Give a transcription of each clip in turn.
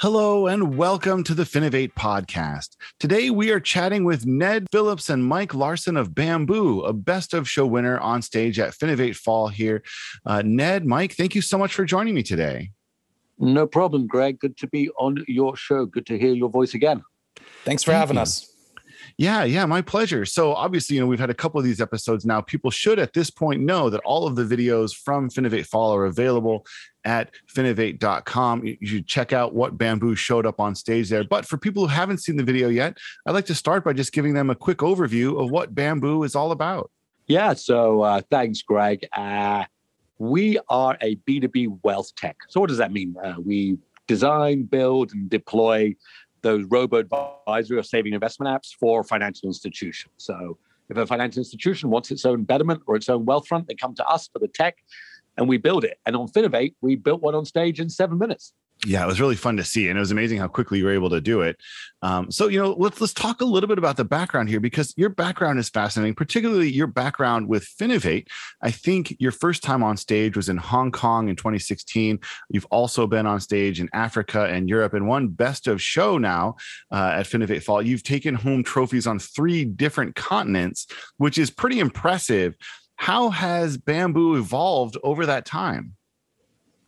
Hello and welcome to the Finovate podcast. Today we are chatting with Ned Phillips and Mike Larson of Bamboo, a best of show winner on stage at Finovate Fall here. Uh, Ned, Mike, thank you so much for joining me today. No problem, Greg. Good to be on your show. Good to hear your voice again. Thanks for thank having you. us. Yeah, yeah, my pleasure. So obviously, you know, we've had a couple of these episodes now. People should at this point know that all of the videos from Finovate Fall are available at finovate.com. You should check out what bamboo showed up on stage there. But for people who haven't seen the video yet, I'd like to start by just giving them a quick overview of what bamboo is all about. Yeah, so uh, thanks, Greg. Uh, we are a B2B wealth tech. So, what does that mean? Uh, we design, build, and deploy those robo advisory or saving investment apps for financial institutions. So if a financial institution wants its own betterment or its own Wealthfront, they come to us for the tech and we build it. And on Finovate, we built one on stage in seven minutes yeah, it was really fun to see, and it was amazing how quickly you were able to do it. Um, so, you know, let's let's talk a little bit about the background here because your background is fascinating, particularly your background with Finovate. I think your first time on stage was in Hong Kong in 2016. You've also been on stage in Africa and Europe, and won best of show now uh, at Finovate Fall. You've taken home trophies on three different continents, which is pretty impressive. How has bamboo evolved over that time?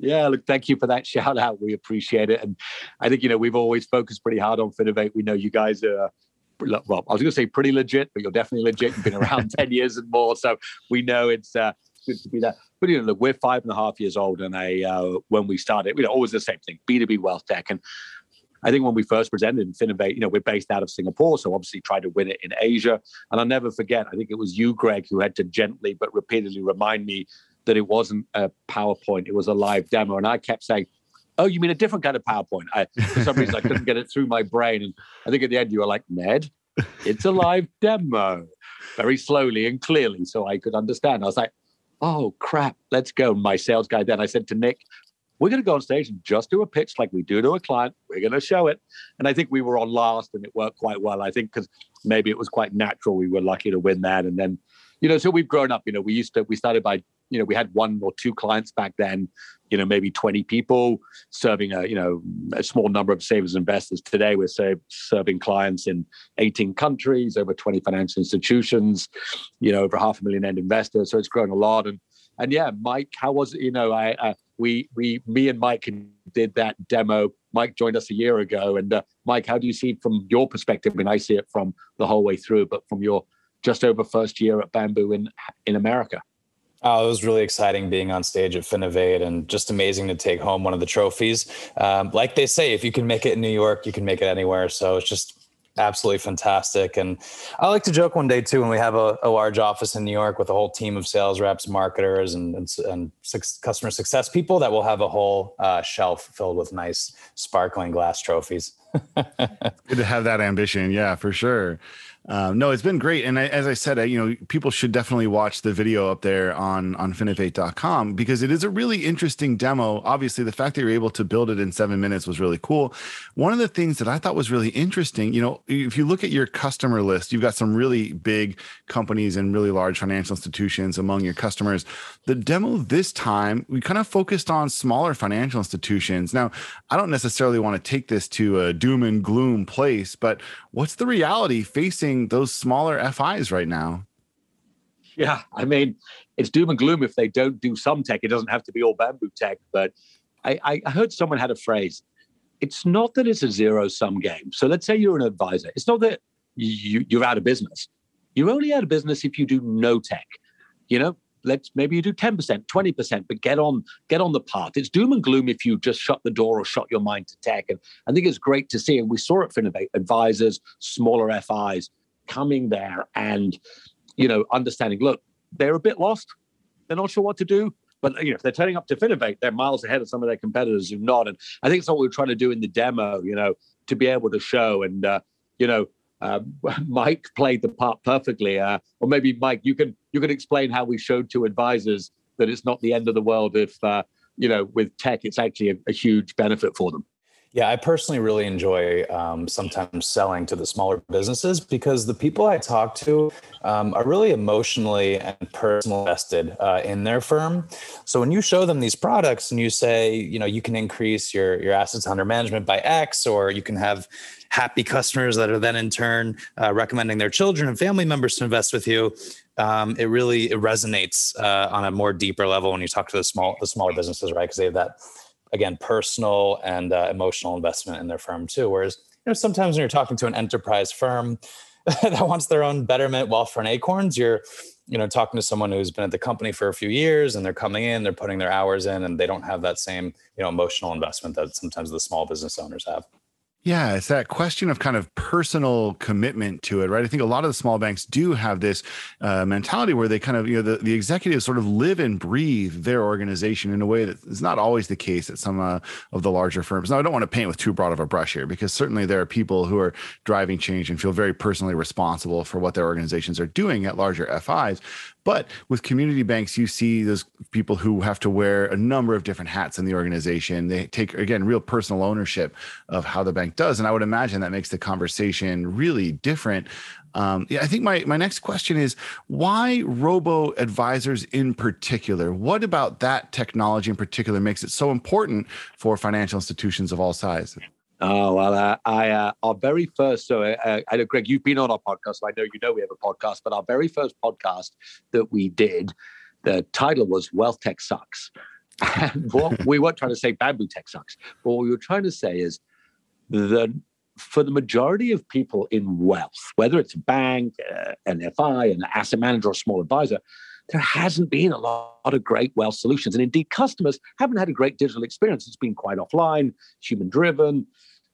Yeah, look, thank you for that shout out. We appreciate it. And I think, you know, we've always focused pretty hard on Finovate. We know you guys are, well, I was going to say pretty legit, but you're definitely legit. You've been around 10 years and more. So we know it's, uh, good to be there. But, you know, look, we're five and a half years old. And I, uh, when we started, you know, always the same thing B2B wealth tech. And I think when we first presented in Finovate, you know, we're based out of Singapore, so obviously tried to win it in Asia. And I'll never forget, I think it was you, Greg, who had to gently but repeatedly remind me that it wasn't a PowerPoint, it was a live demo. And I kept saying, Oh, you mean a different kind of PowerPoint? I, for some reason, I couldn't get it through my brain. And I think at the end, you were like, Ned, it's a live demo, very slowly and clearly, so I could understand. I was like, Oh, crap, let's go. My sales guy then, I said to Nick, we're going to go on stage and just do a pitch like we do to a client. We're going to show it. And I think we were on last and it worked quite well. I think because maybe it was quite natural. We were lucky to win that. And then, you know, so we've grown up. You know, we used to, we started by you know, we had one or two clients back then, you know, maybe 20 people serving a, you know, a small number of savers investors. Today, we're say, serving clients in 18 countries, over 20 financial institutions, you know, over half a million end investors. So it's grown a lot. And, and yeah, Mike, how was it? You know, I, uh, we, we, me and Mike did that demo. Mike joined us a year ago. And uh, Mike, how do you see it from your perspective? I mean, I see it from the whole way through, but from your just over first year at Bamboo in, in America. Oh, it was really exciting being on stage at Finovate and just amazing to take home one of the trophies. Um, like they say, if you can make it in New York, you can make it anywhere. So it's just absolutely fantastic. And I like to joke one day too when we have a, a large office in New York with a whole team of sales reps, marketers, and, and, and customer success people that will have a whole uh, shelf filled with nice sparkling glass trophies. Good to have that ambition. Yeah, for sure. Um, no, it's been great. And I, as I said, I, you know, people should definitely watch the video up there on, on finovate.com because it is a really interesting demo. Obviously, the fact that you're able to build it in seven minutes was really cool. One of the things that I thought was really interesting, you know, if you look at your customer list, you've got some really big companies and really large financial institutions among your customers. The demo this time, we kind of focused on smaller financial institutions. Now, I don't necessarily want to take this to a doom and gloom place, but what's the reality facing those smaller FIs right now? Yeah, I mean, it's doom and gloom if they don't do some tech. It doesn't have to be all bamboo tech, but I, I heard someone had a phrase. It's not that it's a zero sum game. So let's say you're an advisor. It's not that you, you're out of business. You're only out of business if you do no tech. You know, let's maybe you do 10%, 20%, but get on get on the path. It's doom and gloom if you just shut the door or shut your mind to tech. And I think it's great to see. And we saw it for Innovate advisors, smaller FIs coming there and you know understanding, look, they're a bit lost. They're not sure what to do. But you know, if they're turning up to Finovate, they're miles ahead of some of their competitors who not. And I think it's what we are trying to do in the demo, you know, to be able to show and uh, you know, uh, Mike played the part perfectly. Uh, or maybe Mike, you can you can explain how we showed to advisors that it's not the end of the world if uh, you know, with tech, it's actually a, a huge benefit for them. Yeah, I personally really enjoy um, sometimes selling to the smaller businesses because the people I talk to um, are really emotionally and personally invested uh, in their firm. So when you show them these products and you say, you know, you can increase your your assets under management by X, or you can have happy customers that are then in turn uh, recommending their children and family members to invest with you. Um, it really it resonates uh, on a more deeper level when you talk to the small the smaller businesses, right? Because they have that again personal and uh, emotional investment in their firm too. Whereas you know sometimes when you're talking to an enterprise firm that wants their own betterment, Wealthfront an acorns, you're you know talking to someone who's been at the company for a few years and they're coming in, they're putting their hours in, and they don't have that same you know emotional investment that sometimes the small business owners have. Yeah, it's that question of kind of personal commitment to it, right? I think a lot of the small banks do have this uh, mentality where they kind of, you know, the, the executives sort of live and breathe their organization in a way that is not always the case at some uh, of the larger firms. Now, I don't want to paint with too broad of a brush here because certainly there are people who are driving change and feel very personally responsible for what their organizations are doing at larger FIs. But with community banks, you see those people who have to wear a number of different hats in the organization. They take, again, real personal ownership of how the bank does. And I would imagine that makes the conversation really different. Um, yeah, I think my, my next question is why robo advisors in particular? What about that technology in particular makes it so important for financial institutions of all sizes? Oh well, uh, I uh, our very first. So uh, I know Greg, you've been on our podcast, so I know you know we have a podcast. But our very first podcast that we did, the title was "Wealth Tech Sucks," and what we weren't trying to say bamboo tech sucks. But what we were trying to say is that for the majority of people in wealth, whether it's a bank, uh, an FI, an asset manager, or a small advisor, there hasn't been a lot of great wealth solutions. And indeed, customers haven't had a great digital experience. It's been quite offline, human driven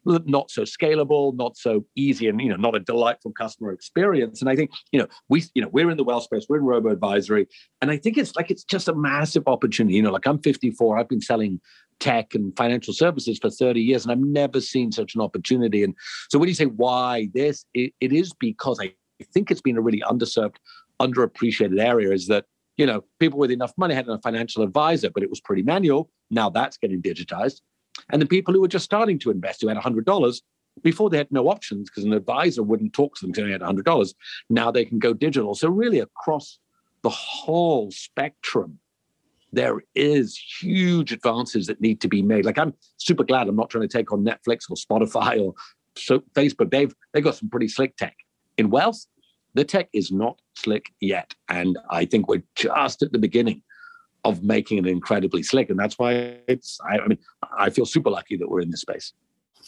not so scalable, not so easy, and you know, not a delightful customer experience. And I think you know, we you know, we're in the wealth space, we're in robo advisory, and I think it's like it's just a massive opportunity. You know, like I'm 54, I've been selling tech and financial services for 30 years, and I've never seen such an opportunity. And so, when you say why this, it, it is because I think it's been a really underserved, underappreciated area. Is that you know, people with enough money had a financial advisor, but it was pretty manual. Now that's getting digitized. And the people who were just starting to invest, who had $100, before they had no options because an advisor wouldn't talk to them because they had $100, now they can go digital. So, really, across the whole spectrum, there is huge advances that need to be made. Like I'm super glad I'm not trying to take on Netflix or Spotify or so Facebook. They've they got some pretty slick tech. In wealth, the tech is not slick yet, and I think we're just at the beginning of making it incredibly slick. And that's why it's, I, I mean, I feel super lucky that we're in this space.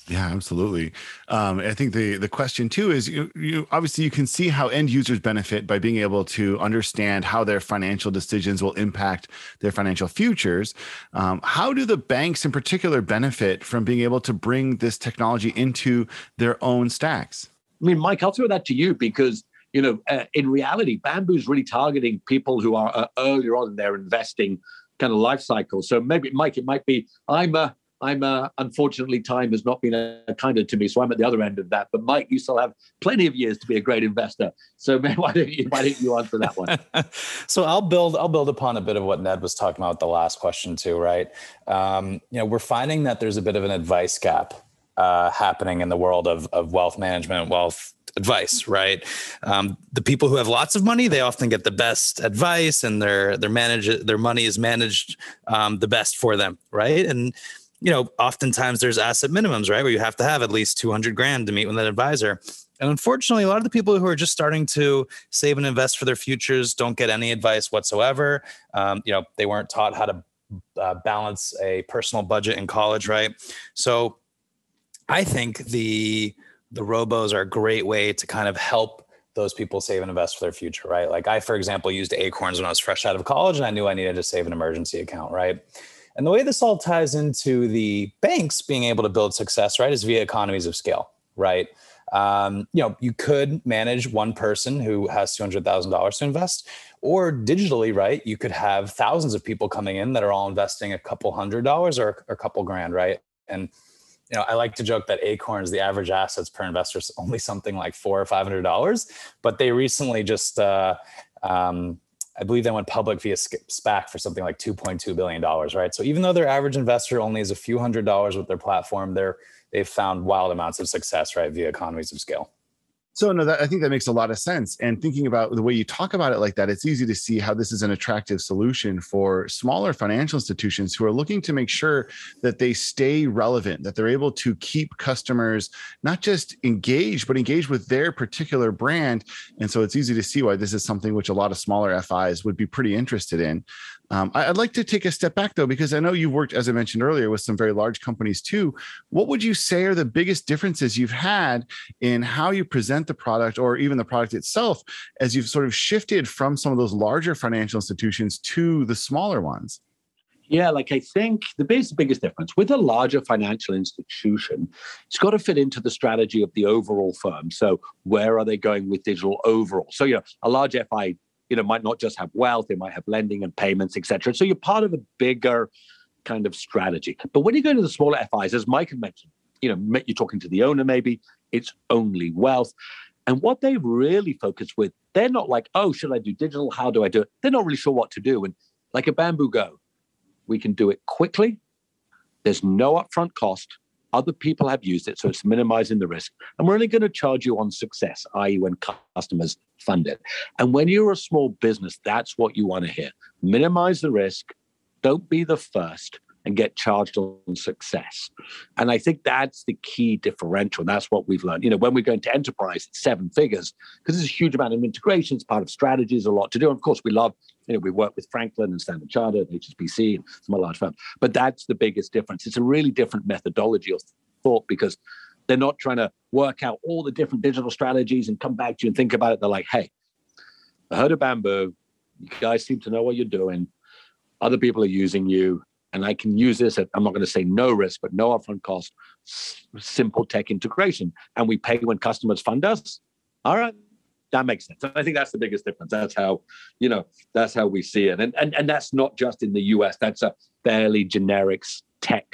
Yeah, absolutely. Um, I think the the question too is you, you obviously you can see how end users benefit by being able to understand how their financial decisions will impact their financial futures. Um, how do the banks in particular benefit from being able to bring this technology into their own stacks? I mean, Mike, I'll throw that to you because you know, uh, in reality, Bamboo's really targeting people who are uh, earlier on in their investing kind of life cycle. So maybe, Mike, it might be I'm a I'm a, unfortunately time has not been a, uh, kinder to me, so I'm at the other end of that. But Mike, you still have plenty of years to be a great investor. So man, why don't you why don't you answer that one? so I'll build I'll build upon a bit of what Ned was talking about the last question too, right? Um, you know, we're finding that there's a bit of an advice gap uh, happening in the world of of wealth management, wealth advice, right? Um, the people who have lots of money, they often get the best advice, and their their manage their money is managed um, the best for them, right? And you know, oftentimes there's asset minimums, right, where you have to have at least two hundred grand to meet with an advisor. And unfortunately, a lot of the people who are just starting to save and invest for their futures don't get any advice whatsoever. Um, you know, they weren't taught how to uh, balance a personal budget in college, right? So, I think the the robos are a great way to kind of help those people save and invest for their future, right? Like I, for example, used Acorns when I was fresh out of college and I knew I needed to save an emergency account, right? And the way this all ties into the banks being able to build success, right, is via economies of scale, right? Um, you know, you could manage one person who has two hundred thousand dollars to invest, or digitally, right? You could have thousands of people coming in that are all investing a couple hundred dollars or a couple grand, right? And you know, I like to joke that Acorns, the average assets per investor is only something like four or five hundred dollars, but they recently just uh, um, I believe they went public via SPAC for something like $2.2 billion, right? So even though their average investor only is a few hundred dollars with their platform, they're they've found wild amounts of success, right, via economies of scale. So no, that, I think that makes a lot of sense. And thinking about the way you talk about it like that, it's easy to see how this is an attractive solution for smaller financial institutions who are looking to make sure that they stay relevant, that they're able to keep customers not just engaged, but engaged with their particular brand. And so it's easy to see why this is something which a lot of smaller FIs would be pretty interested in. Um, I'd like to take a step back though, because I know you've worked, as I mentioned earlier, with some very large companies too. What would you say are the biggest differences you've had in how you present the product or even the product itself as you've sort of shifted from some of those larger financial institutions to the smaller ones? Yeah, like I think the biggest, biggest difference with a larger financial institution, it's got to fit into the strategy of the overall firm. So, where are they going with digital overall? So, you know, a large FI you know might not just have wealth they might have lending and payments etc so you're part of a bigger kind of strategy. But when you go to the smaller fis as mike had mentioned you know you're talking to the owner maybe it's only wealth. And what they really focus with they're not like oh should i do digital? How do i do it? They're not really sure what to do. And like a bamboo go we can do it quickly. There's no upfront cost other people have used it, so it's minimizing the risk. And we're only going to charge you on success, i.e., when customers fund it. And when you're a small business, that's what you want to hear. Minimize the risk. Don't be the first and get charged on success. And I think that's the key differential. And that's what we've learned. You know, when we go into enterprise, it's seven figures because there's a huge amount of integrations, part of strategies, a lot to do. And of course, we love, you know, we work with Franklin and Standard Chartered, HSBC, and some large firms. But that's the biggest difference. It's a really different methodology of thought because they're not trying to work out all the different digital strategies and come back to you and think about it. They're like, hey, I heard of Bamboo. You guys seem to know what you're doing. Other people are using you and I can use this at, I'm not going to say no risk, but no upfront cost, simple tech integration. And we pay when customers fund us. All right. That makes sense. I think that's the biggest difference. That's how, you know, that's how we see it. And and, and that's not just in the US. That's a fairly generic tech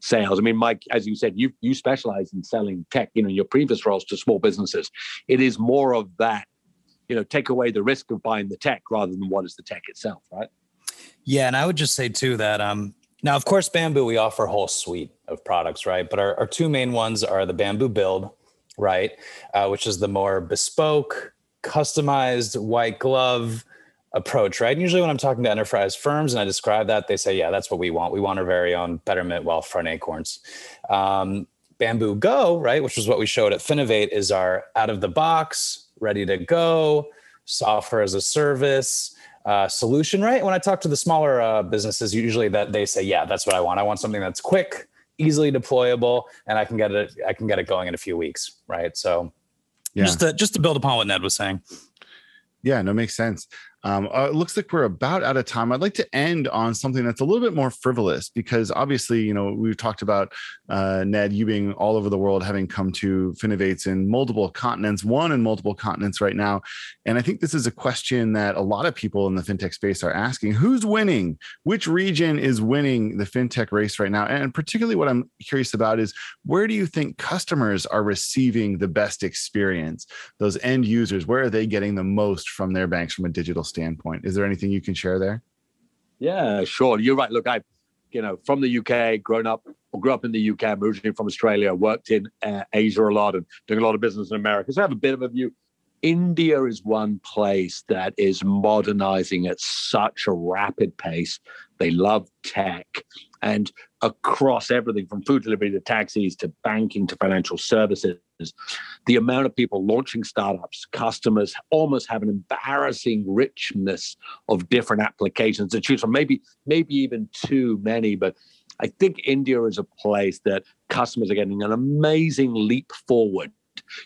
sales. I mean, Mike, as you said, you you specialize in selling tech, you know, in your previous roles to small businesses. It is more of that, you know, take away the risk of buying the tech rather than what is the tech itself, right? Yeah, and I would just say too that um, now, of course, Bamboo we offer a whole suite of products, right? But our, our two main ones are the Bamboo Build, right, uh, which is the more bespoke, customized, white glove approach, right? And usually, when I'm talking to enterprise firms and I describe that, they say, "Yeah, that's what we want. We want our very own Betterment Wealthfront Acorns." Um, Bamboo Go, right, which is what we showed at Finovate, is our out of the box, ready to go software as a service uh, solution, right? When I talk to the smaller uh, businesses, usually that they say, "Yeah, that's what I want. I want something that's quick, easily deployable, and I can get it. I can get it going in a few weeks." Right. So, yeah. just to just to build upon what Ned was saying. Yeah, no, makes sense. Um, uh, it looks like we're about out of time. I'd like to end on something that's a little bit more frivolous because obviously, you know, we've talked about uh, Ned, you being all over the world, having come to Finovates in multiple continents, won in multiple continents right now. And I think this is a question that a lot of people in the fintech space are asking who's winning? Which region is winning the fintech race right now? And particularly, what I'm curious about is where do you think customers are receiving the best experience? Those end users, where are they getting the most from their banks from a digital standpoint? Standpoint. Is there anything you can share there? Yeah, sure. You're right. Look, I, you know, from the UK, grown up or grew up in the UK. Originally from Australia. Worked in uh, Asia a lot and doing a lot of business in America. So I have a bit of a view. India is one place that is modernizing at such a rapid pace. They love tech and across everything from food delivery to taxis to banking to financial services. The amount of people launching startups, customers almost have an embarrassing richness of different applications to choose from. Maybe, maybe even too many, but I think India is a place that customers are getting an amazing leap forward.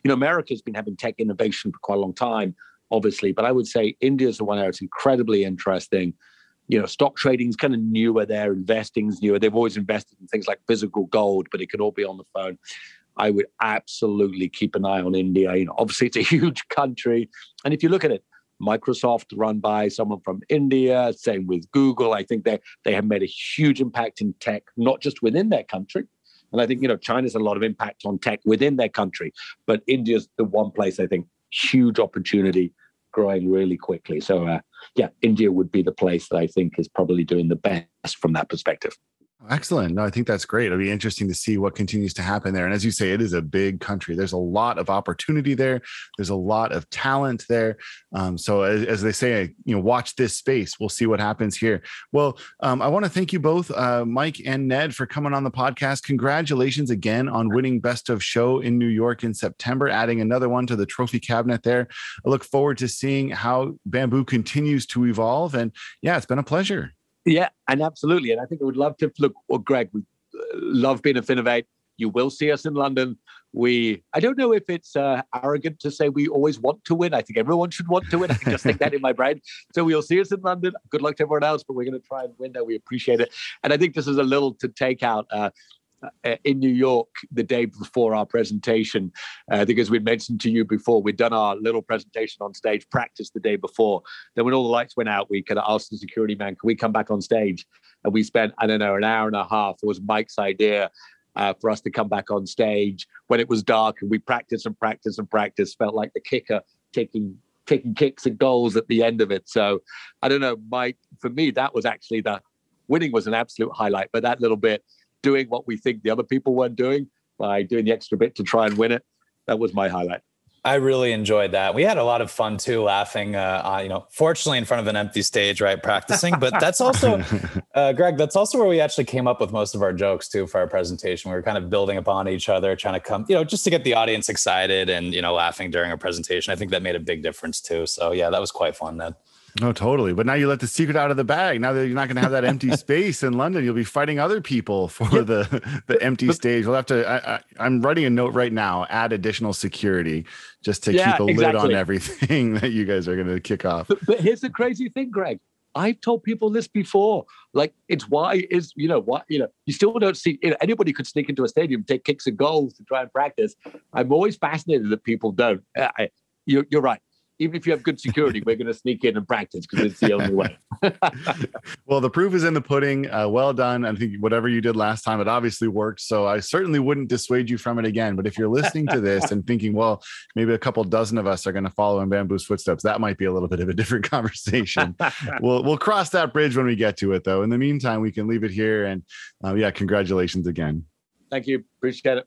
You know, America's been having tech innovation for quite a long time, obviously, but I would say India is the one area it's incredibly interesting you know, stock trading is kind of newer there, investing's newer. They've always invested in things like physical gold, but it can all be on the phone. I would absolutely keep an eye on India. You know, obviously it's a huge country. And if you look at it, Microsoft run by someone from India, same with Google. I think they they have made a huge impact in tech, not just within their country. And I think, you know, China's a lot of impact on tech within their country, but India's the one place I think huge opportunity growing really quickly. So, uh, yeah, India would be the place that I think is probably doing the best from that perspective. Excellent. No, I think that's great. It'll be interesting to see what continues to happen there. And as you say, it is a big country. There's a lot of opportunity there. There's a lot of talent there. Um, so as, as, they say, you know, watch this space. We'll see what happens here. Well, um, I want to thank you both, uh, Mike and Ned, for coming on the podcast. Congratulations again on winning Best of Show in New York in September, adding another one to the trophy cabinet there. I look forward to seeing how bamboo continues to evolve. And yeah, it's been a pleasure. Yeah, and absolutely. And I think I would love to look, well, Greg, we uh, love being a Finovate. You will see us in London. We, I don't know if it's uh, arrogant to say we always want to win. I think everyone should want to win. I can just think that in my brain. So we'll see us in London. Good luck to everyone else, but we're going to try and win there. We appreciate it. And I think this is a little to take out. Uh, uh, in New York the day before our presentation. Uh, because we'd mentioned to you before, we'd done our little presentation on stage, practice the day before. Then when all the lights went out, we kind of asked the security man, can we come back on stage? And we spent, I don't know, an hour and a half. It was Mike's idea. Uh, for us to come back on stage when it was dark, and we practiced and practiced and practiced. Felt like the kicker taking taking kicks and goals at the end of it. So I don't know, Mike. For me, that was actually the winning was an absolute highlight. But that little bit, doing what we think the other people weren't doing by doing the extra bit to try and win it. That was my highlight. I really enjoyed that. We had a lot of fun too, laughing. Uh, uh, you know, fortunately in front of an empty stage, right, practicing. But that's also, uh, Greg. That's also where we actually came up with most of our jokes too for our presentation. We were kind of building upon each other, trying to come, you know, just to get the audience excited and you know, laughing during our presentation. I think that made a big difference too. So yeah, that was quite fun. Then. No, totally. But now you let the secret out of the bag. Now that you're not going to have that empty space in London, you'll be fighting other people for yeah. the the empty stage. We'll have to. I, am writing a note right now. Add additional security just to yeah, keep a exactly. lid on everything that you guys are going to kick off. But, but here's the crazy thing, Greg. I've told people this before. Like it's why is you know why you know you still don't see you know, anybody could sneak into a stadium, take kicks and goals to try and practice. I'm always fascinated that people don't. I, you're, you're right even if you have good security, we're going to sneak in and practice because it's the only way. well, the proof is in the pudding. Uh, well done. I think whatever you did last time, it obviously worked. So I certainly wouldn't dissuade you from it again. But if you're listening to this and thinking, well, maybe a couple dozen of us are going to follow in Bamboo's footsteps, that might be a little bit of a different conversation. we'll we'll cross that bridge when we get to it, though. In the meantime, we can leave it here. And uh, yeah, congratulations again. Thank you. Appreciate it.